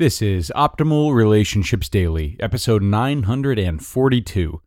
This is Optimal Relationships Daily, episode 942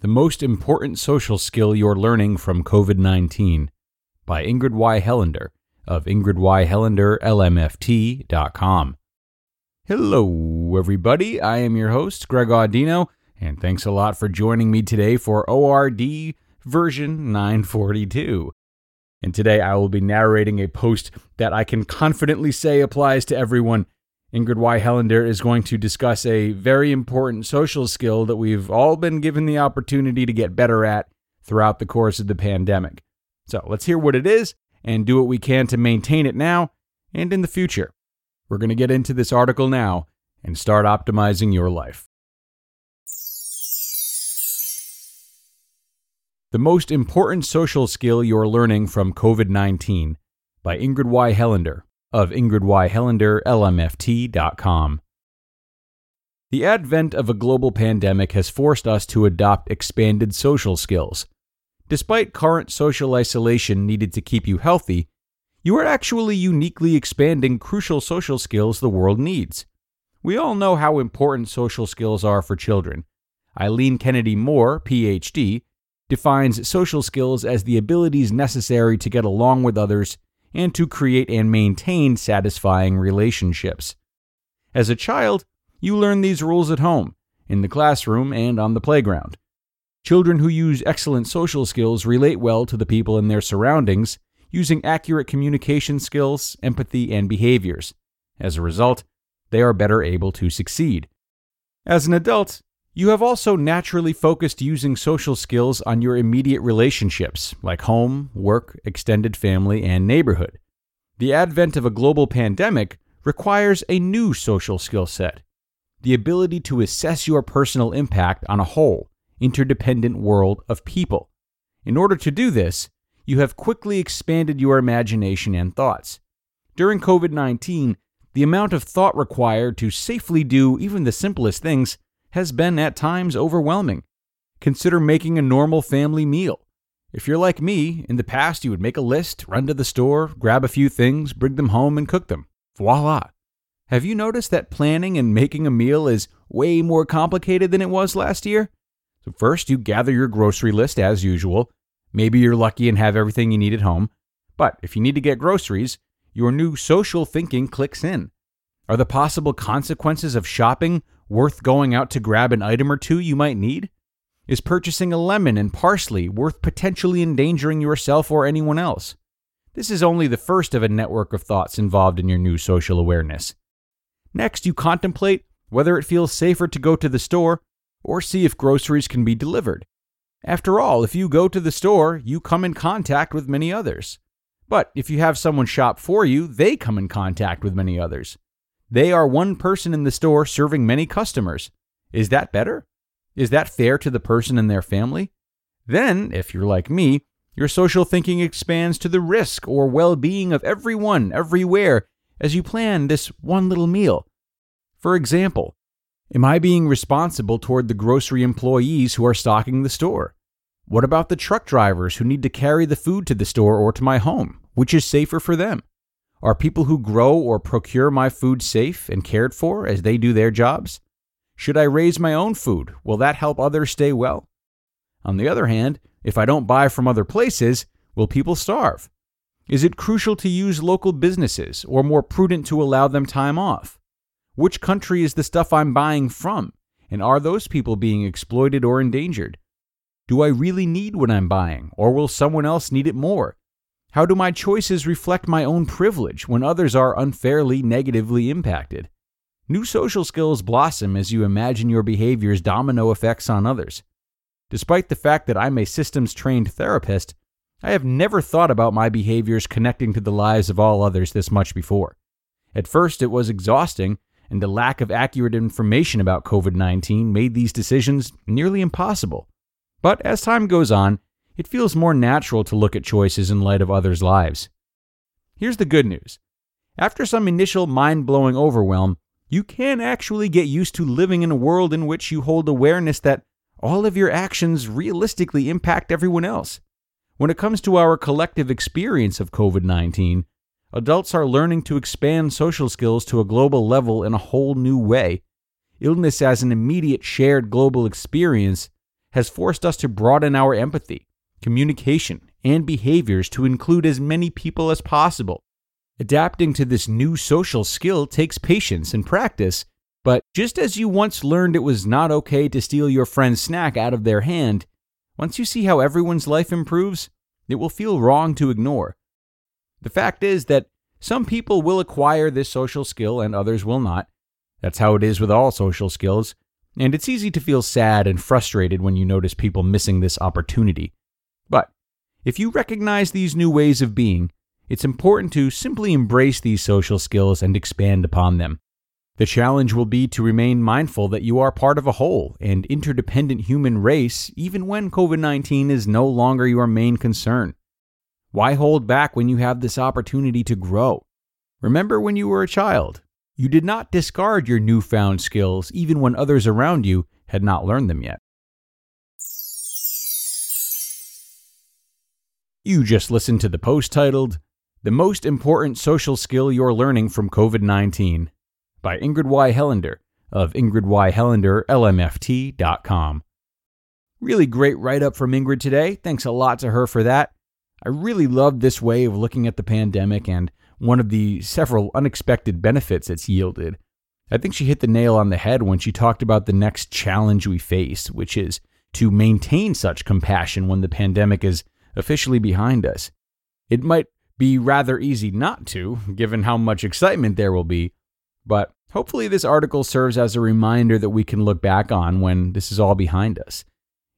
The Most Important Social Skill You're Learning from COVID 19 by Ingrid Y. Helander of Ingrid Y. Helander, ingridyhelander.lmft.com. Hello, everybody. I am your host, Greg Audino, and thanks a lot for joining me today for ORD version 942. And today I will be narrating a post that I can confidently say applies to everyone Ingrid Y. Helander is going to discuss a very important social skill that we've all been given the opportunity to get better at throughout the course of the pandemic. So let's hear what it is and do what we can to maintain it now and in the future. We're going to get into this article now and start optimizing your life. The Most Important Social Skill You're Learning from COVID 19 by Ingrid Y. Helander of Ingrid Y. Helander, LMFT.com. The advent of a global pandemic has forced us to adopt expanded social skills. Despite current social isolation needed to keep you healthy, you are actually uniquely expanding crucial social skills the world needs. We all know how important social skills are for children. Eileen Kennedy Moore, PhD, defines social skills as the abilities necessary to get along with others and to create and maintain satisfying relationships. As a child, you learn these rules at home, in the classroom, and on the playground. Children who use excellent social skills relate well to the people in their surroundings, using accurate communication skills, empathy, and behaviors. As a result, they are better able to succeed. As an adult, you have also naturally focused using social skills on your immediate relationships, like home, work, extended family, and neighborhood. The advent of a global pandemic requires a new social skill set the ability to assess your personal impact on a whole, interdependent world of people. In order to do this, you have quickly expanded your imagination and thoughts. During COVID 19, the amount of thought required to safely do even the simplest things has been at times overwhelming. Consider making a normal family meal. If you're like me, in the past you would make a list, run to the store, grab a few things, bring them home, and cook them. Voila! Have you noticed that planning and making a meal is way more complicated than it was last year? So, first, you gather your grocery list as usual. Maybe you're lucky and have everything you need at home. But if you need to get groceries, your new social thinking clicks in. Are the possible consequences of shopping worth going out to grab an item or two you might need? Is purchasing a lemon and parsley worth potentially endangering yourself or anyone else? This is only the first of a network of thoughts involved in your new social awareness. Next, you contemplate whether it feels safer to go to the store or see if groceries can be delivered. After all, if you go to the store, you come in contact with many others. But if you have someone shop for you, they come in contact with many others. They are one person in the store serving many customers. Is that better? Is that fair to the person and their family? Then, if you're like me, your social thinking expands to the risk or well being of everyone, everywhere, as you plan this one little meal. For example, am I being responsible toward the grocery employees who are stocking the store? What about the truck drivers who need to carry the food to the store or to my home? Which is safer for them? Are people who grow or procure my food safe and cared for as they do their jobs? Should I raise my own food? Will that help others stay well? On the other hand, if I don't buy from other places, will people starve? Is it crucial to use local businesses or more prudent to allow them time off? Which country is the stuff I'm buying from? And are those people being exploited or endangered? Do I really need what I'm buying, or will someone else need it more? How do my choices reflect my own privilege when others are unfairly negatively impacted? New social skills blossom as you imagine your behavior's domino effects on others. Despite the fact that I'm a systems trained therapist, I have never thought about my behaviors connecting to the lives of all others this much before. At first, it was exhausting and the lack of accurate information about COVID 19 made these decisions nearly impossible. But as time goes on, it feels more natural to look at choices in light of others' lives. Here's the good news after some initial mind blowing overwhelm, you can actually get used to living in a world in which you hold awareness that all of your actions realistically impact everyone else. When it comes to our collective experience of COVID 19, adults are learning to expand social skills to a global level in a whole new way. Illness as an immediate shared global experience has forced us to broaden our empathy, communication, and behaviors to include as many people as possible. Adapting to this new social skill takes patience and practice, but just as you once learned it was not okay to steal your friend's snack out of their hand, once you see how everyone's life improves, it will feel wrong to ignore. The fact is that some people will acquire this social skill and others will not. That's how it is with all social skills, and it's easy to feel sad and frustrated when you notice people missing this opportunity. But if you recognize these new ways of being, it's important to simply embrace these social skills and expand upon them. The challenge will be to remain mindful that you are part of a whole and interdependent human race, even when COVID 19 is no longer your main concern. Why hold back when you have this opportunity to grow? Remember when you were a child. You did not discard your newfound skills even when others around you had not learned them yet. You just listened to the post titled, The Most Important Social Skill You're Learning from COVID 19 by Ingrid Y. Helander of ingridyhelander.lmft.com. Really great write up from Ingrid today. Thanks a lot to her for that. I really loved this way of looking at the pandemic and one of the several unexpected benefits it's yielded. I think she hit the nail on the head when she talked about the next challenge we face, which is to maintain such compassion when the pandemic is officially behind us. It might be rather easy not to, given how much excitement there will be, but hopefully this article serves as a reminder that we can look back on when this is all behind us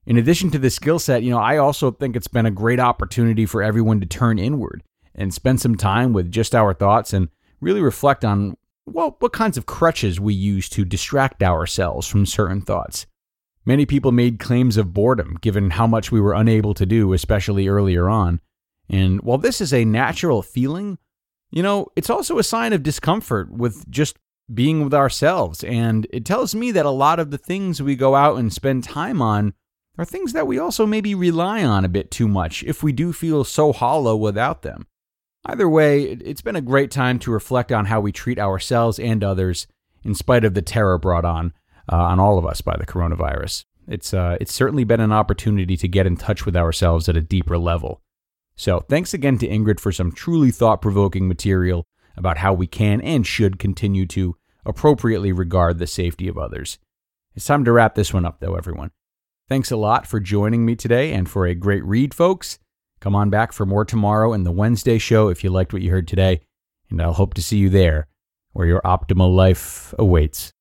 in addition to the skill set, you know, I also think it's been a great opportunity for everyone to turn inward and spend some time with just our thoughts and really reflect on well, what kinds of crutches we use to distract ourselves from certain thoughts. Many people made claims of boredom given how much we were unable to do, especially earlier on. And while this is a natural feeling, you know, it's also a sign of discomfort with just being with ourselves. And it tells me that a lot of the things we go out and spend time on are things that we also maybe rely on a bit too much if we do feel so hollow without them. Either way, it's been a great time to reflect on how we treat ourselves and others in spite of the terror brought on uh, on all of us by the coronavirus. It's uh, it's certainly been an opportunity to get in touch with ourselves at a deeper level. So, thanks again to Ingrid for some truly thought-provoking material about how we can and should continue to appropriately regard the safety of others. It's time to wrap this one up though, everyone. Thanks a lot for joining me today and for a great read, folks. Come on back for more tomorrow in the Wednesday show if you liked what you heard today, and I'll hope to see you there where your optimal life awaits.